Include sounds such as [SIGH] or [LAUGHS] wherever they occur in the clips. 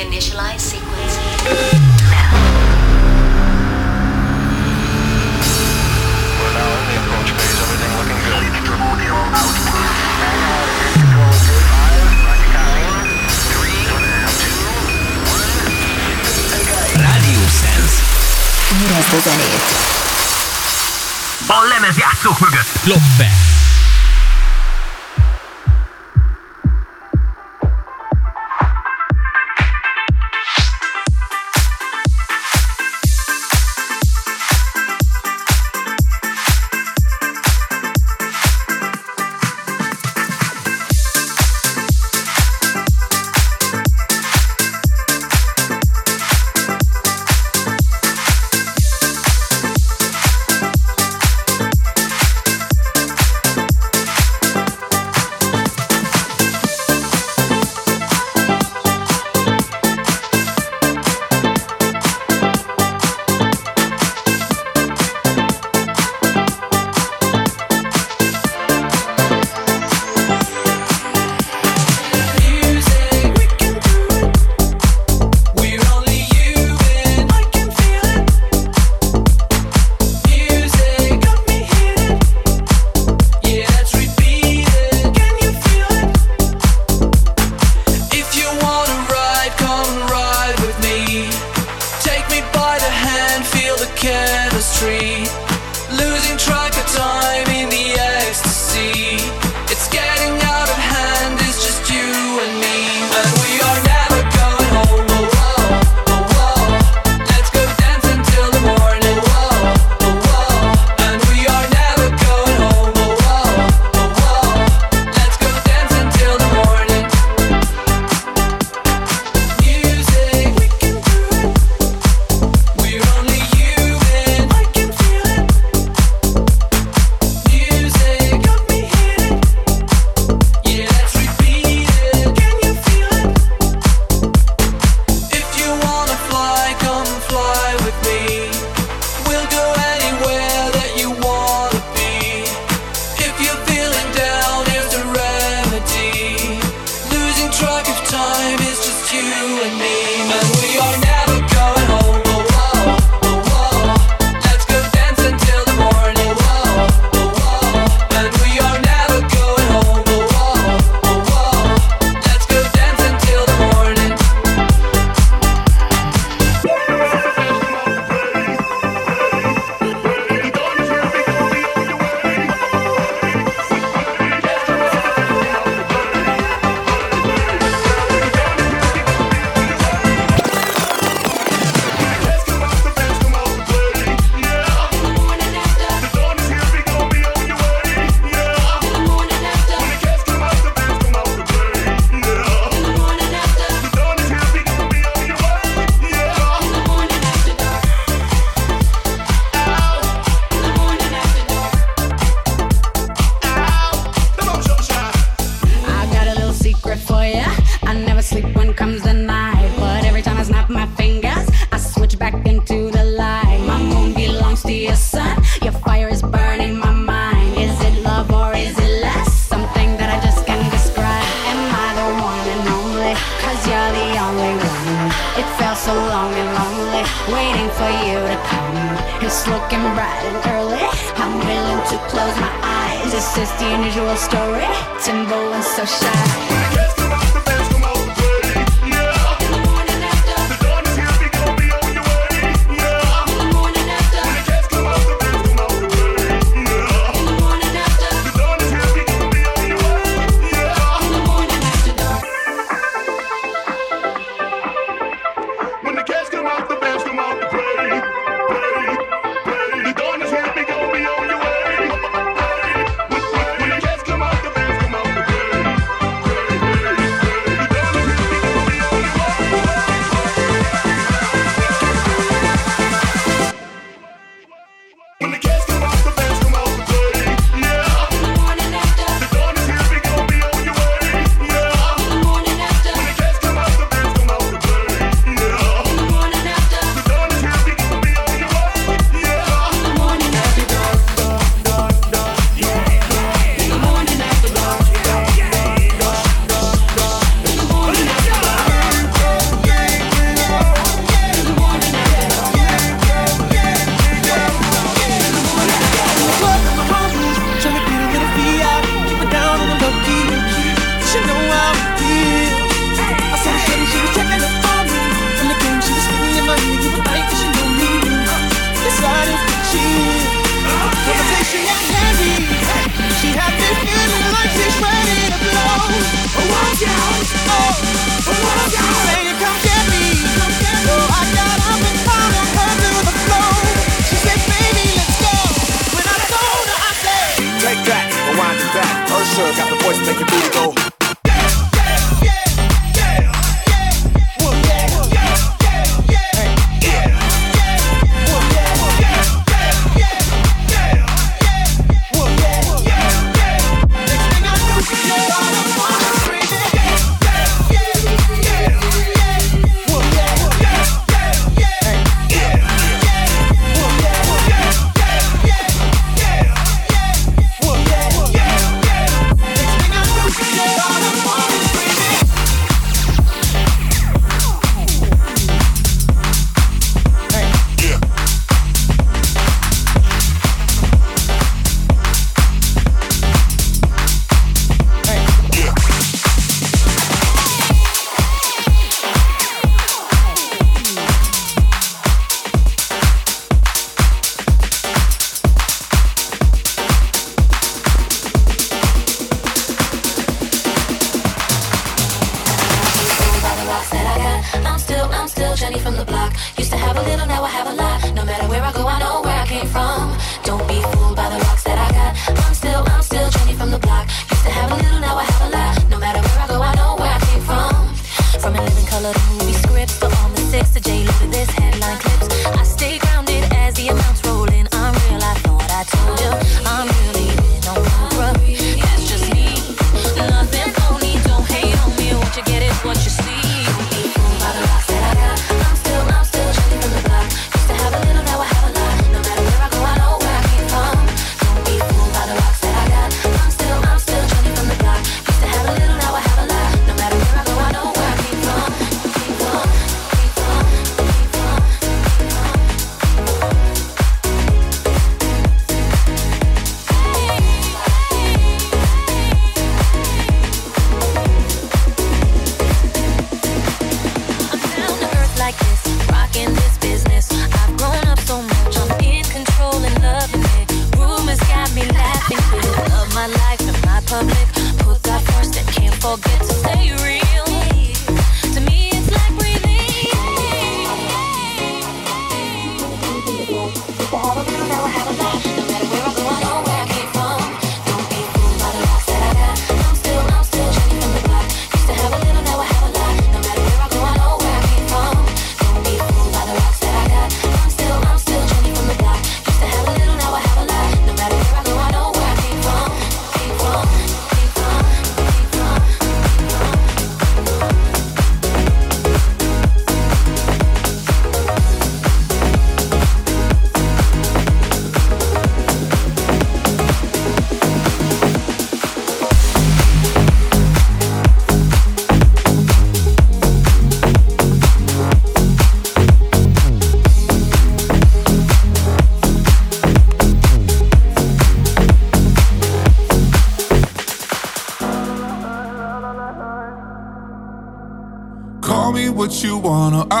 Initialize sequence now. We're now in the approach phase. Everything looking good. Output. Good. Five, four, three, two, one. Sense. Az zenét. A lemezjátszók mögött. Lopfe. so long and lonely, waiting for you to come. It's looking bright and early. I'm willing to close my eyes. This is the unusual story. Timbo and so shy. track, rewind it back. Usher got the voice to make your booty go.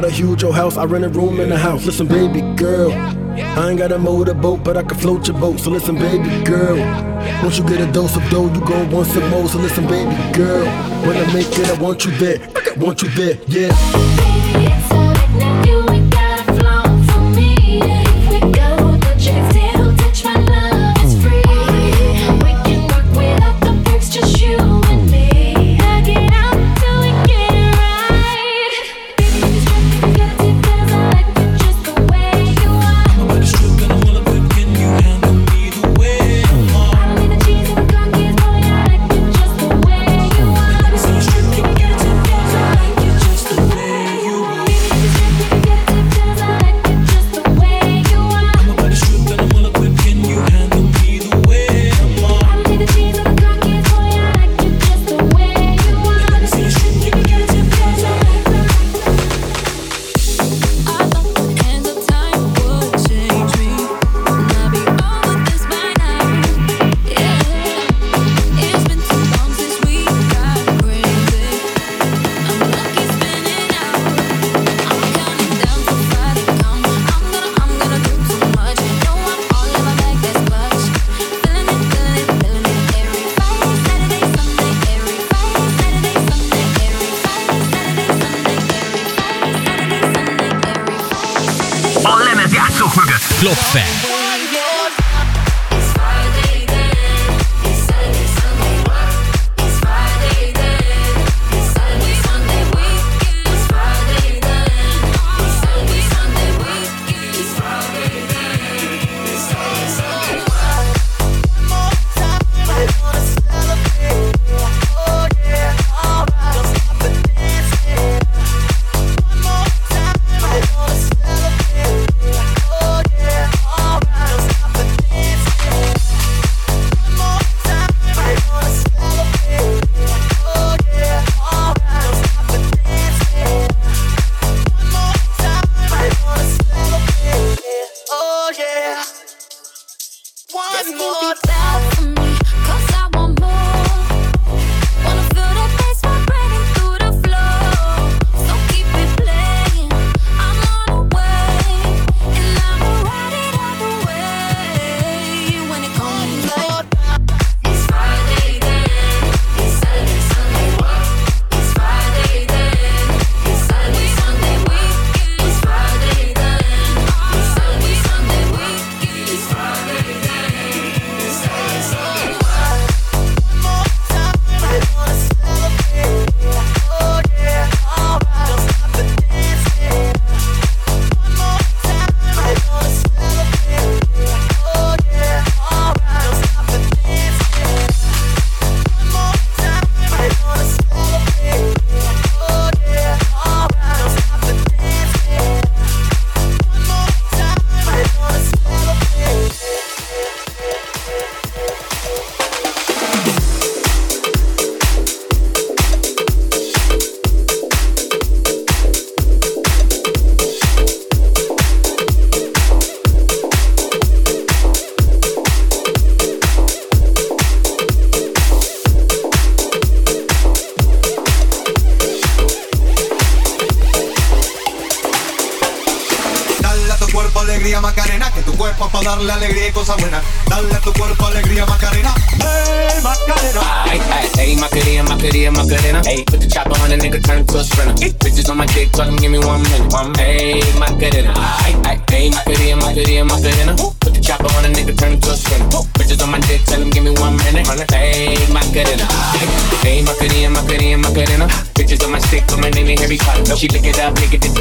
got a huge old house, I rent a room in the house. Listen, baby girl. I ain't got a motorboat, but I can float your boat. So listen, baby girl. Once you get a dose of dough, you go once some more. So listen, baby girl. When I make it, I want you there. I want you there, yeah.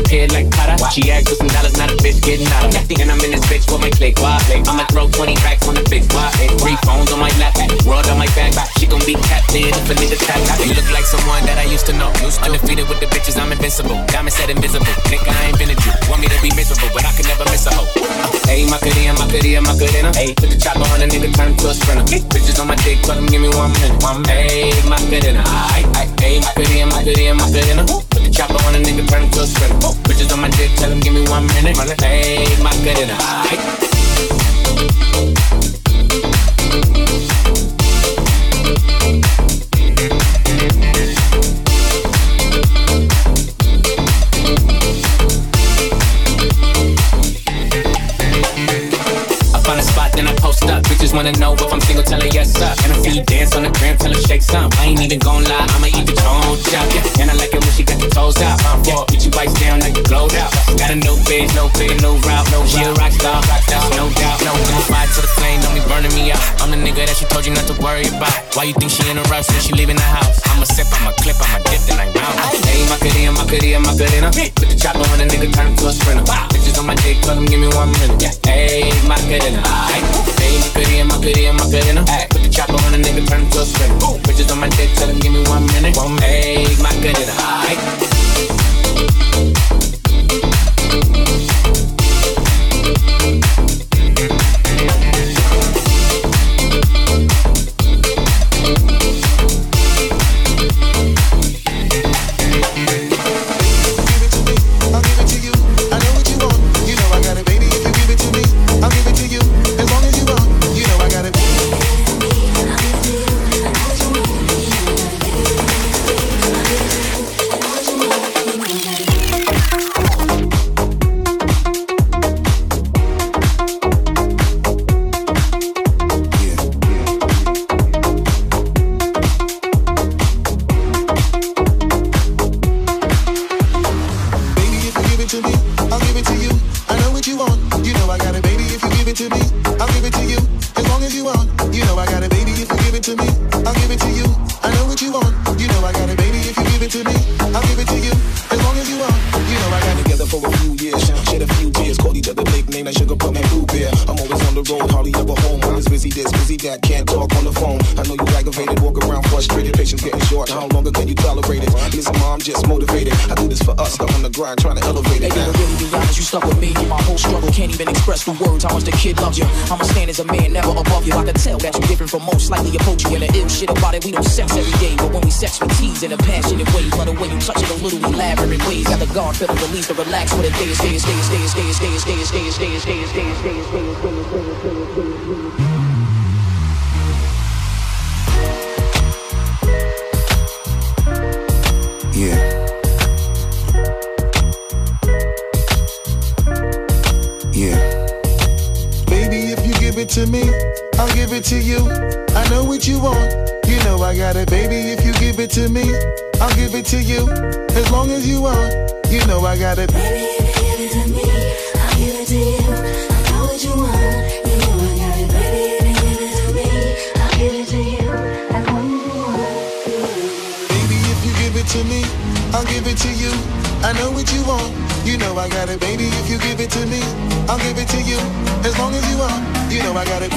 kid like Tata. She act with some dollars, not a bitch getting out of it. And I'm in this bitch with my click. Why? I'ma throw 20 racks on the bitch. Why? Three phones on my lap, world on my back. She gon' be captain if a nigga tap. You look like someone that I used to know. Used to. Undefeated with the bitches, I'm invincible. Diamond said invisible. Nigga, I ain't been a Jew. Want me to be miserable, but I can never miss a hoe. Hey, my goodie, my goodie, my good in Hey, put the chopper on a nigga, turn to a sprinter. Bitches on my dick, tell them give me one minute. One, hey, my good in her. Hey, my goodie, my goodie, my good in her. Chopper on a nigga, turn to a sprinter. Oh. Bitches on my dick, tell him give me one minute. Hey, my good and I. wanna know if I'm single, tell her yes, sir. And I see you dance on the gram, tell her shake some. I ain't even gon' lie, I'ma eat the tone. Yeah. And I like it when she got the toes out. Yeah. Bites down like you glowed out. Got a no biz, no fit, no route, no she a rock star, no doubt. No, no fire to the flame, don't be burning me out. I'm the nigga that she told you not to worry about. Why you think she in a rush when she leaving the house? I'ma sip, I'ma clip, I'ma dip, then I round. Hey, my cutie, my cutie, my cutie, Put the chopper on a nigga, turn him to a sprinter. Bitches on my dick, tell him give me one minute. Yeah, hey, my cutie, hey, my cutie, my cutie, my cutie. Ay, put the chopper on a nigga, turn him to a sprinter. Bitches on my dick, tell him give me one minute. One make my good in Thank you give it to me, I'll give it to you. As long as you want, you know I got it.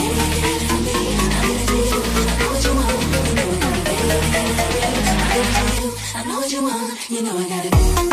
I know what you want, you know I got it.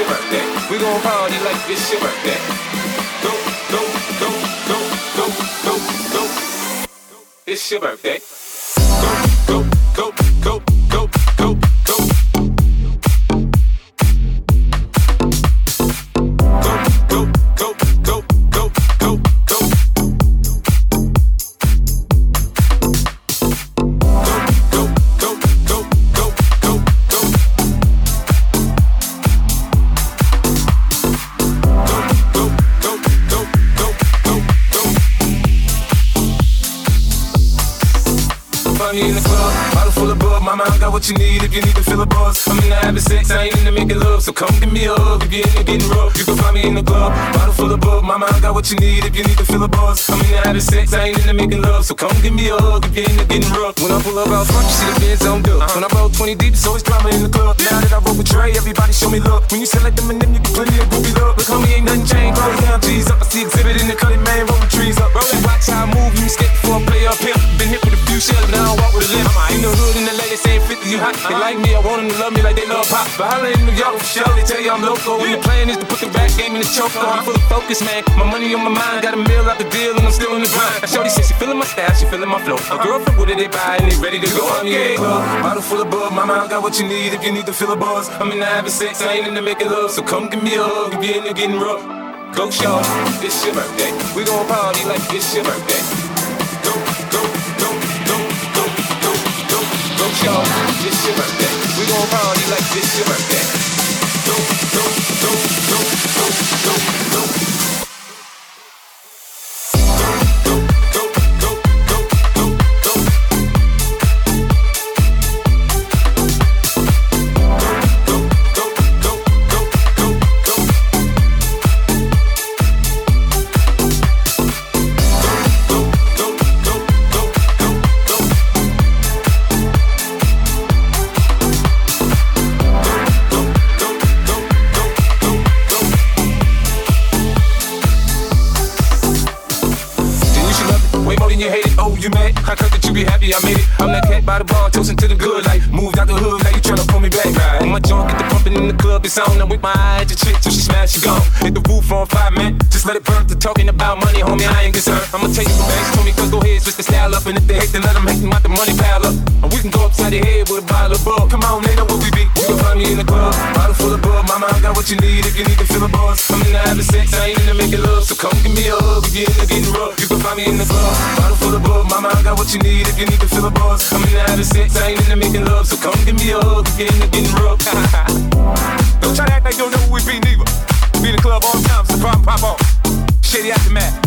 Your birthday. We gon' party like it's your birthday. Go, go, go, go, go, go, go. It's your birthday. Need if you need to fill a buzz. I'm into having sex, I ain't into making love. So come give me a hug if you're into getting rough. You me in the club, bottle full of bug. Mama, I got what you need if you need to fill a buzz. I'm into having sex, I ain't into making love. So come give me a hug if you're into getting rough. When I pull up out front, you see the Benz on dub. When I roll 20 deep, it's always drama in the club. Now that I roll with Dre, everybody show me love. When you select them and them, you get plenty of groupie love. Look, homie, ain't nothing changed. Close down, G's up. I see Xzibit in the cutting, man, rolling trees up. Roll that watch how I move, you skip before I play up here. Been hit with a few shells, but I walk with a limp. In the hood, in the ladies saying 50, you hot. They like me, I want them to love me like they love Pac. But holla in New York for sure, they tell you I'm local. When the plan is to put the rap game in the choke. I'm full of focus, man. My money on my mind, got a meal out the deal, and I'm still in the grind. Shorty says she feeling my style, she feeling my flow. A girlfriend, what did they buy, and they ready to go. I'm in the club, bottle full of bug. Mama, I got what you need if you need to fill a buzz. I'm in the having sex, I ain't into making love. So come give me a hug if you're into getting rough. Go short, it's your birthday. We gon' party like it's your birthday. Go, go, go, go, go, go, go, go short, it's your birthday. We gon' party like it's your birthday. Go, go, go, go, go, go, go. What you need if you need to feel a buzz. I'm in the having sex, I ain't into making love. So come give me a hug if you're into getting rough. You can find me in the club, bottle full of bug. Mama, I got what you need if you need to feel a buzz. I'm in the having sex, I ain't into making love. So come give me a hug if you're into getting rough. [LAUGHS] don't try to act like you don't know who we be, neither. Be in the club all the time, so problem pop off. Shady aftermath.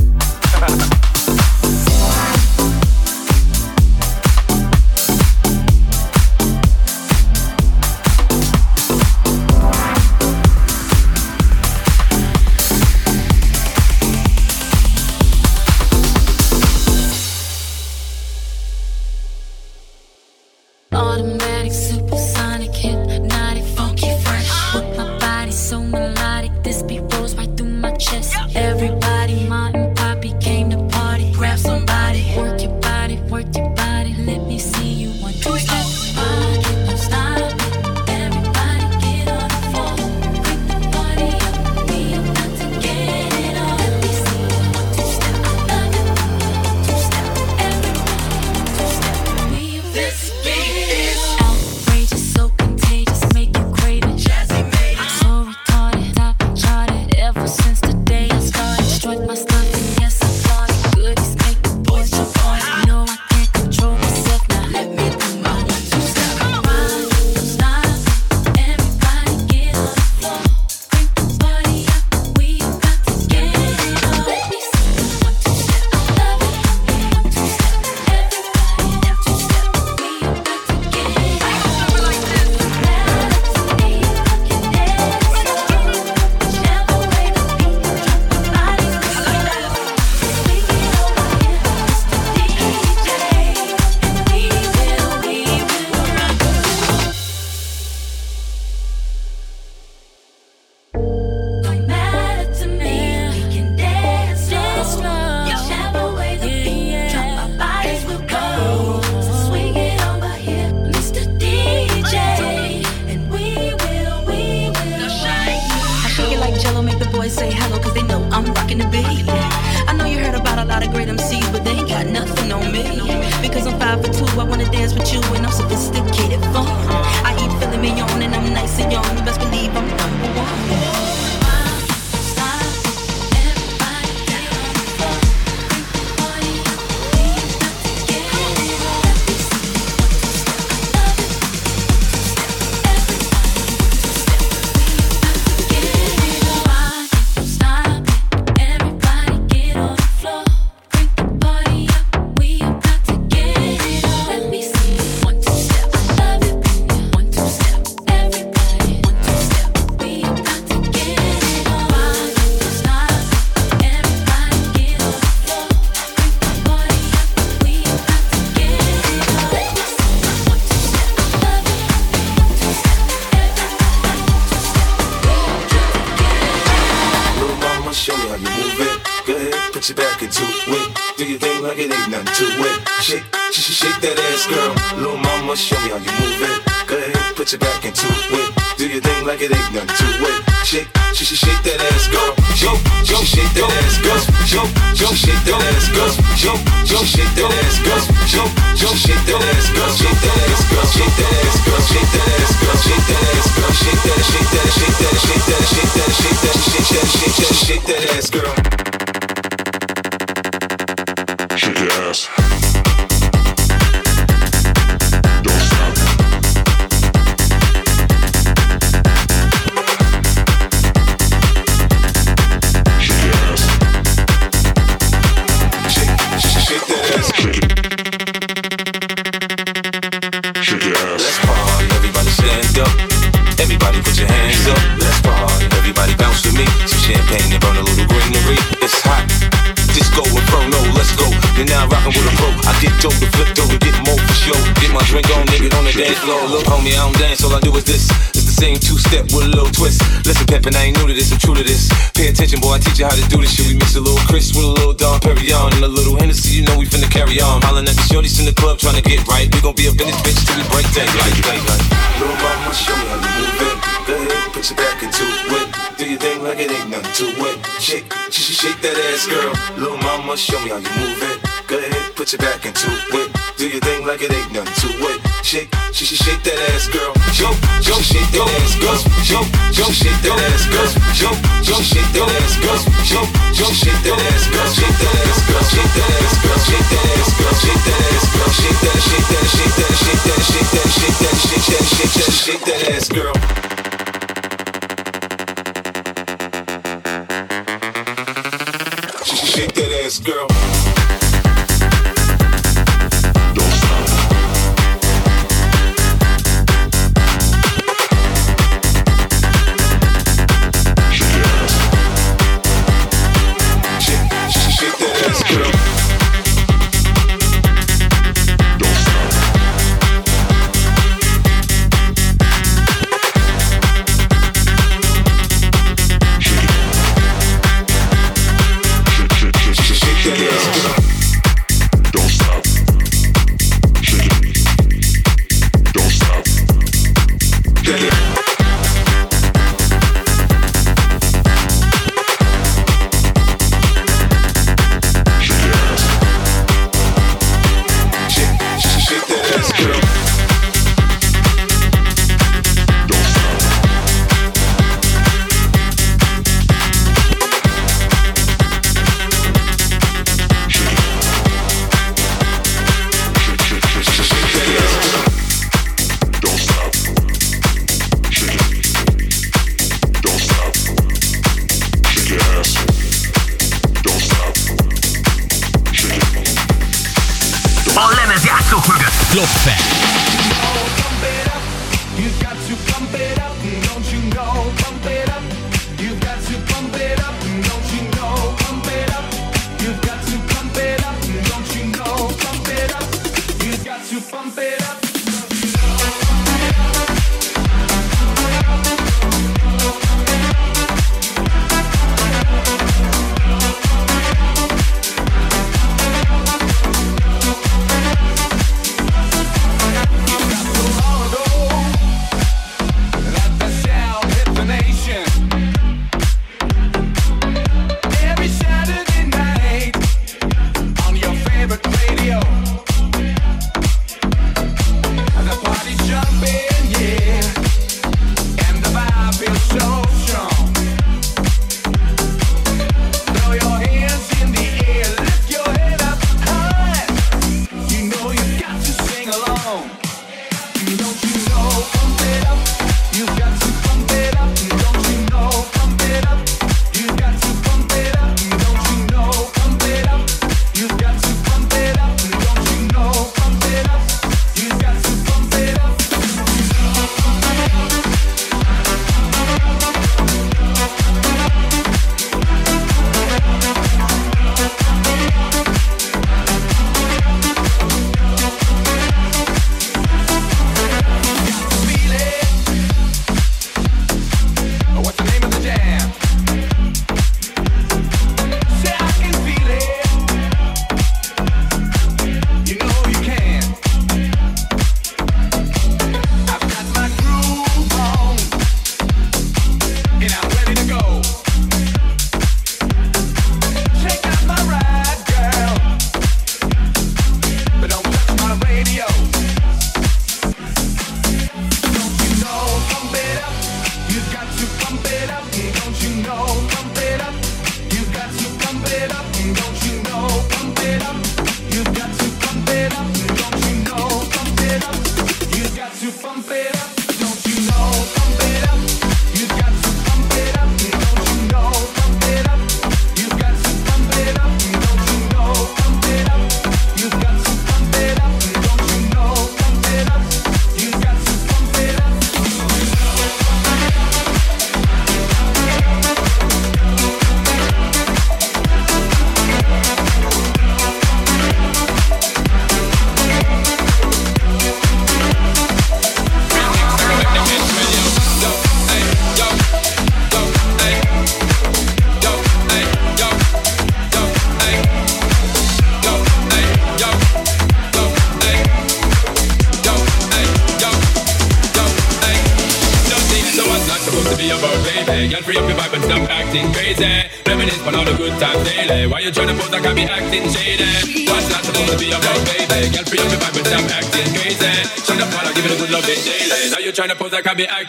like it ain't nothing to it. Shake, sh- shake that ass, girl. Little mama, show me how you move it. Go ahead, put your back into it. Do your thing like it ain't nothing to it. Shake, sh- shake that ass, girl. Jump, jump, shake that ass, girl. Jump, jump, shake that ass, girl. Jump, jump, shake that ass, girl. Jump, jump, shake that ass, girl. Shake that ass, girl. Shake that ass, girl. Shake that ass, girl. Shake that ass, girl. Shake that, shake that, shake that, shake that, shake that, shake that, shake that, shake that, shake that ass, girl. Shake that ass, girl. The fat.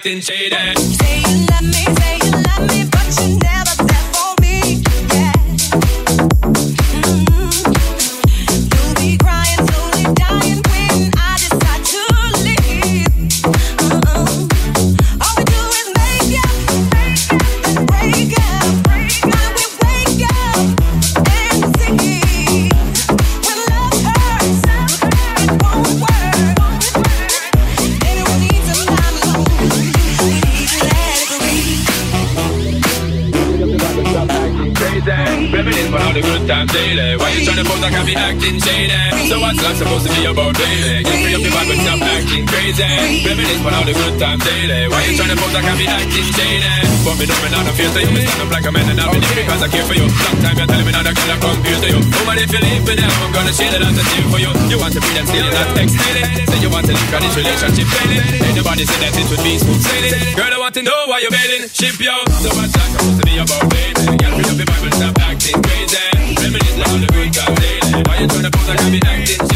captain say that time daily. Why you trying to pose like I be acting shady? Eh? So what's love supposed to be about, baby? Get free of your vibe and stop acting crazy. Reminisce on all the good times daily. Why you trying to pose like I be acting shady? Eh? But me knowing I'm not fear to you. Me stand up like a man and I'll be because I care for you. Long time you're telling me now that girl I come here to you. Woman, if you leave me now, I'm gonna share it as a deal for you. You want to be them still, not exhaling. Say you want to leave this relationship failing. Ain't nobody said that it would be smooth sailing. Girl, I want to know why you're bailing. Ship yo, so what's that supposed to be about, baby? Why you tryna pose and I be acting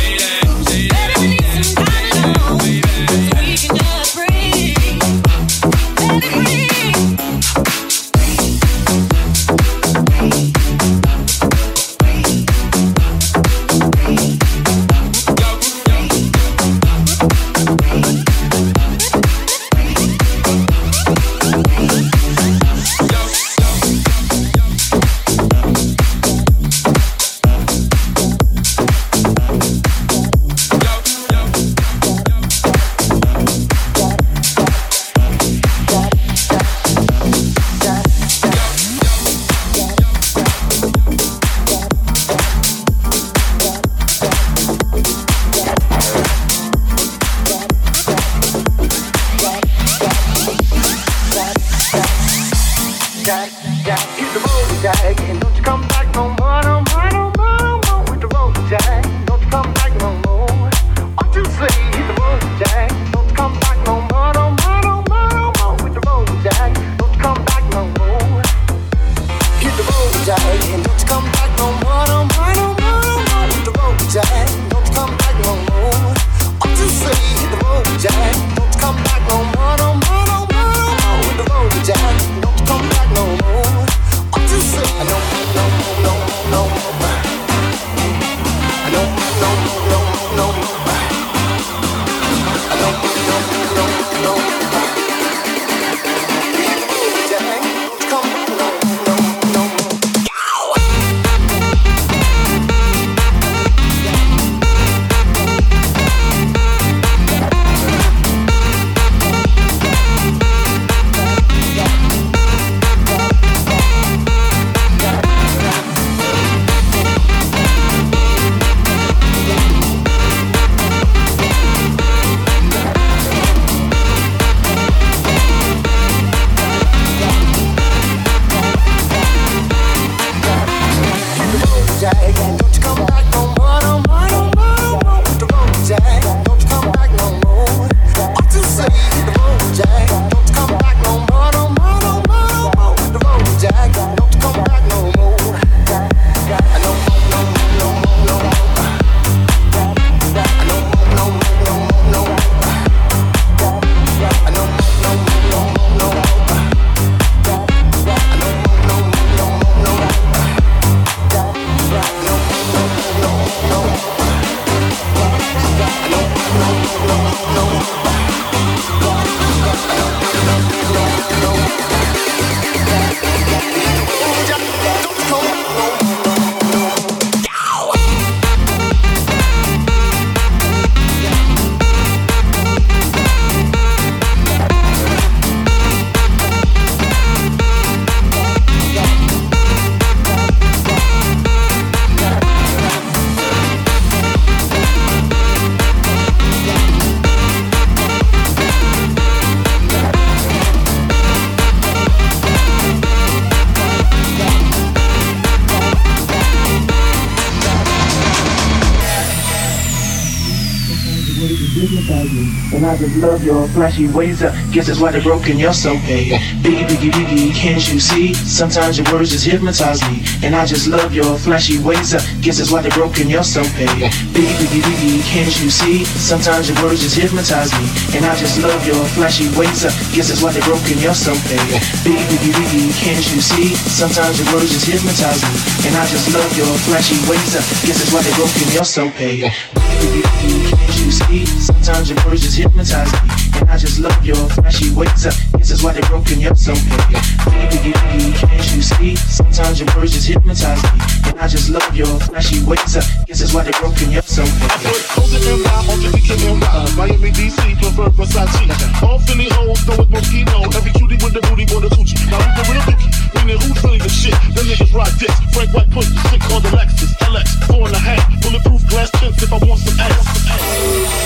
love your flashy ways. I guess that's why they're broken. You're so paid. Biggie, biggie, biggie, can't you see? Sometimes your words just hypnotize me. And I just love your flashy ways. I guess that's why they're broken. You're so paid. Biggie, biggie, biggie, can't you see? Sometimes your words just hypnotize me. And I just love your flashy ways. I guess that's why they're broken. You're so paid. Biggie, biggie, biggie, can't you see? Sometimes your words just hypnotize me. And I just love your flashy ways. I guess that's why they're broken. You're so paid. Biggie, biggie, biggie, see? Sometimes your words just hypnotize me. And I just love your flashy ways. I guess that's why they're broken. You're so paid. Biggie, biggie, biggie, can't you see? Sometimes your words just hypnotize me. And I just love your flashy ways. I guess that's why they're broken. You're so paid. Hold it in my on the KMY. Miami, DC, prefer Versace. All Philly hoes know it's Moschino. Every cutie with the booty want a coochie. Now who's the real dookie? Meaning who's really the shit? Them niggas ride dicks. Frank White push the stick on the Lexus. LX, four and a half. Bulletproof glass tints if I want some ass.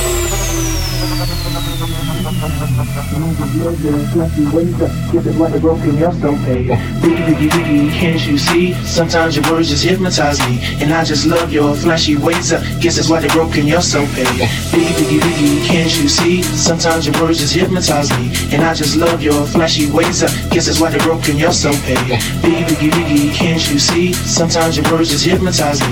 Your can't you see? Sometimes your words just hypnotize me. And I just love your flashy ways. I guess that's why they're broken. You're so paid. Biggie, biggie, biggie, can't you see? Sometimes your words just hypnotize me. And I just love your flashy ways. I guess that's why they're broken. You're so paid. Biggie, biggie, biggie, can't you see? Sometimes your words just hypnotize me.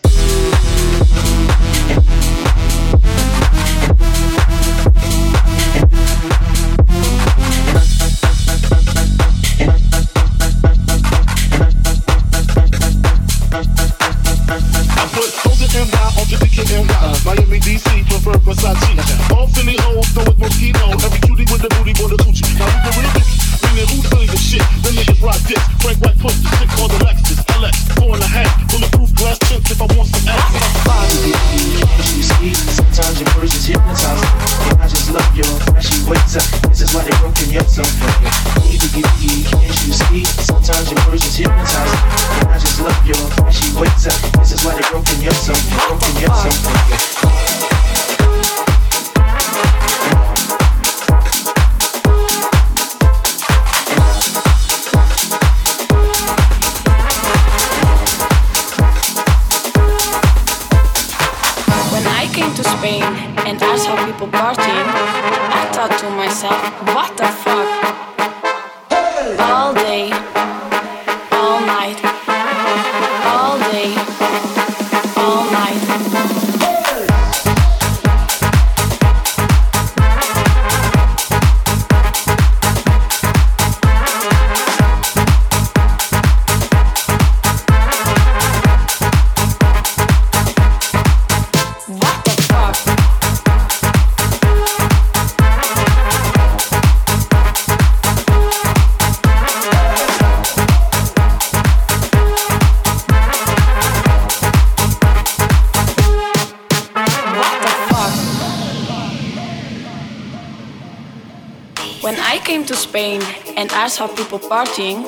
to Spain and I saw people partying,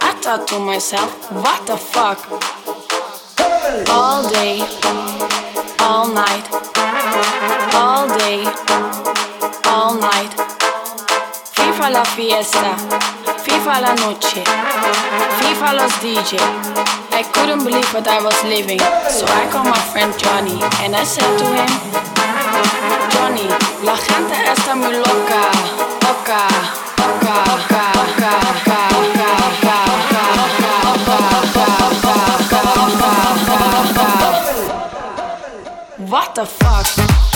I thought to myself, what the fuck? All day, all night, all day, all night. Viva la fiesta, Viva la noche, Viva los DJ. I couldn't believe what I was living, so I called my friend Johnny and I said to him, Johnny, la gente está muy loca, loca, what the fuck?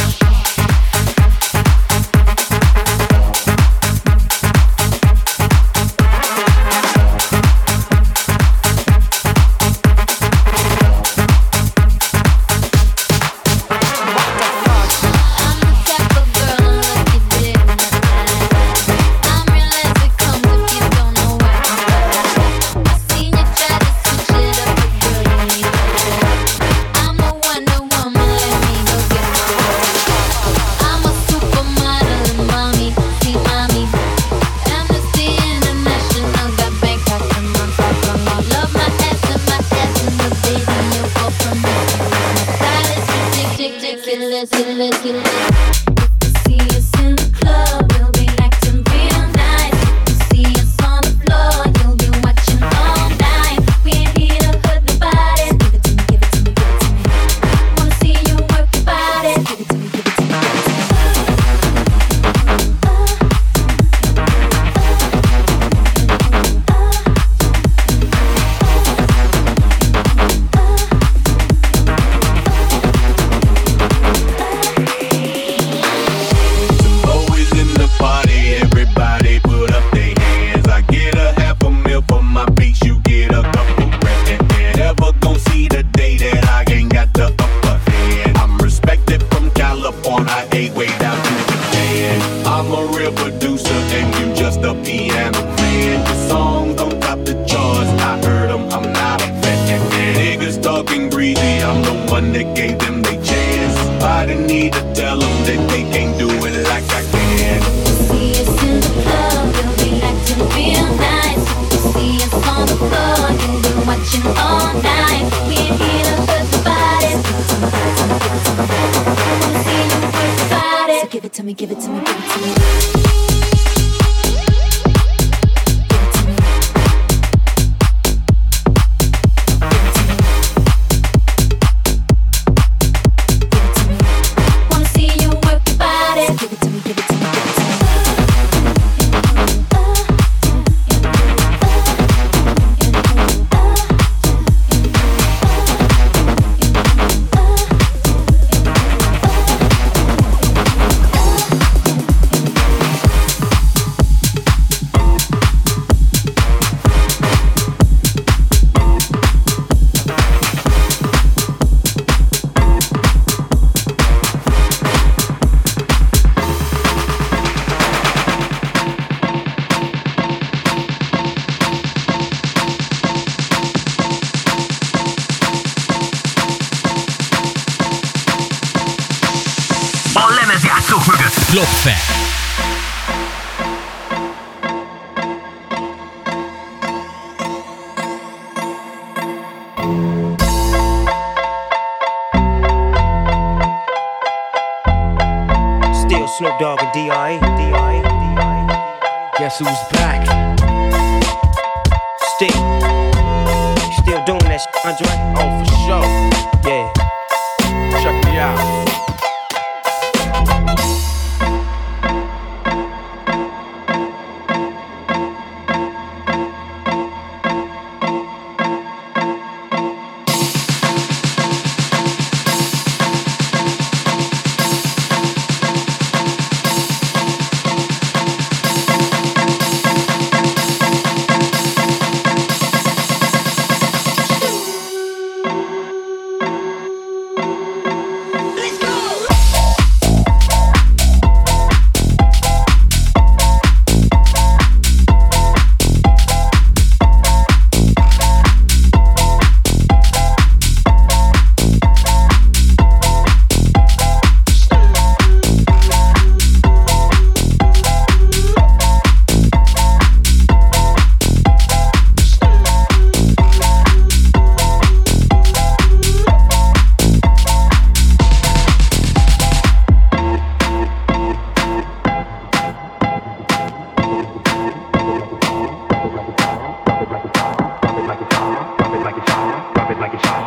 Club Fan.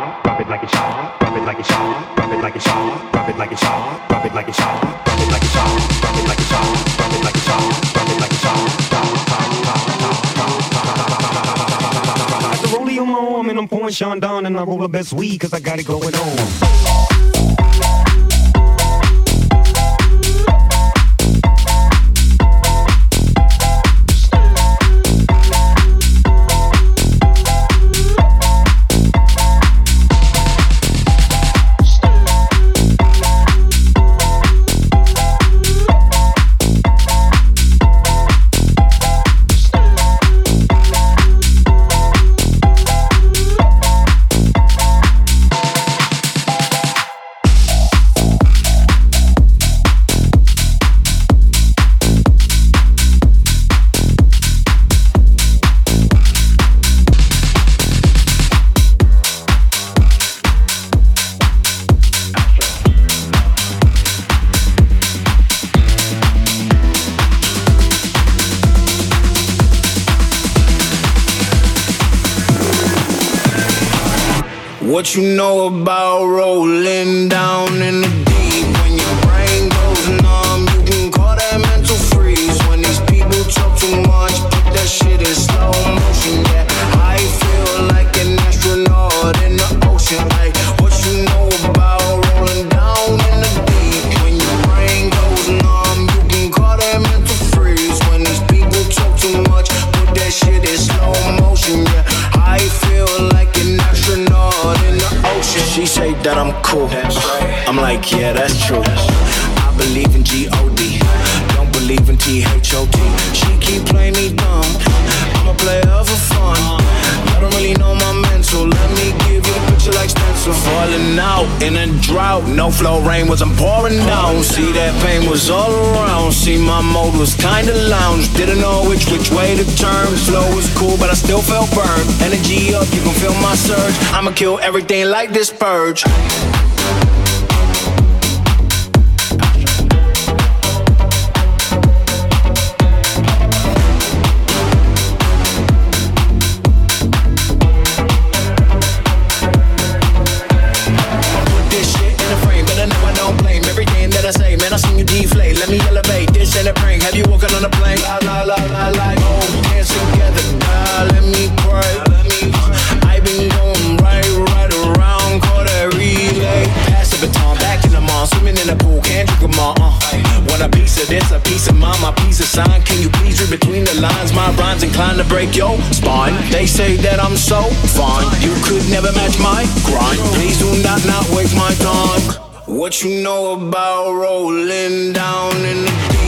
song, it like it's on, drop it like it's on, drop it like it's on, drop it like it's on, drop it like it's on, drop it like it's on, drop it like it's on, drop it like it's on, drop it like it's arm and I'm pouring Chandon and I roll the best weed cause I got it going on. in a drought. No flow rain wasn't pouring down. See that pain was all around. See my mode was kinda lounge. Didn't know which which way to turn. Flow was cool, but I still felt burned. Energy up, you can feel my surge. I'ma kill everything like this purge. sometimes inclined to break your spine. They say that I'm so fine, you could never match my grind. Please do not not waste my time. What you know about rolling down in the deep?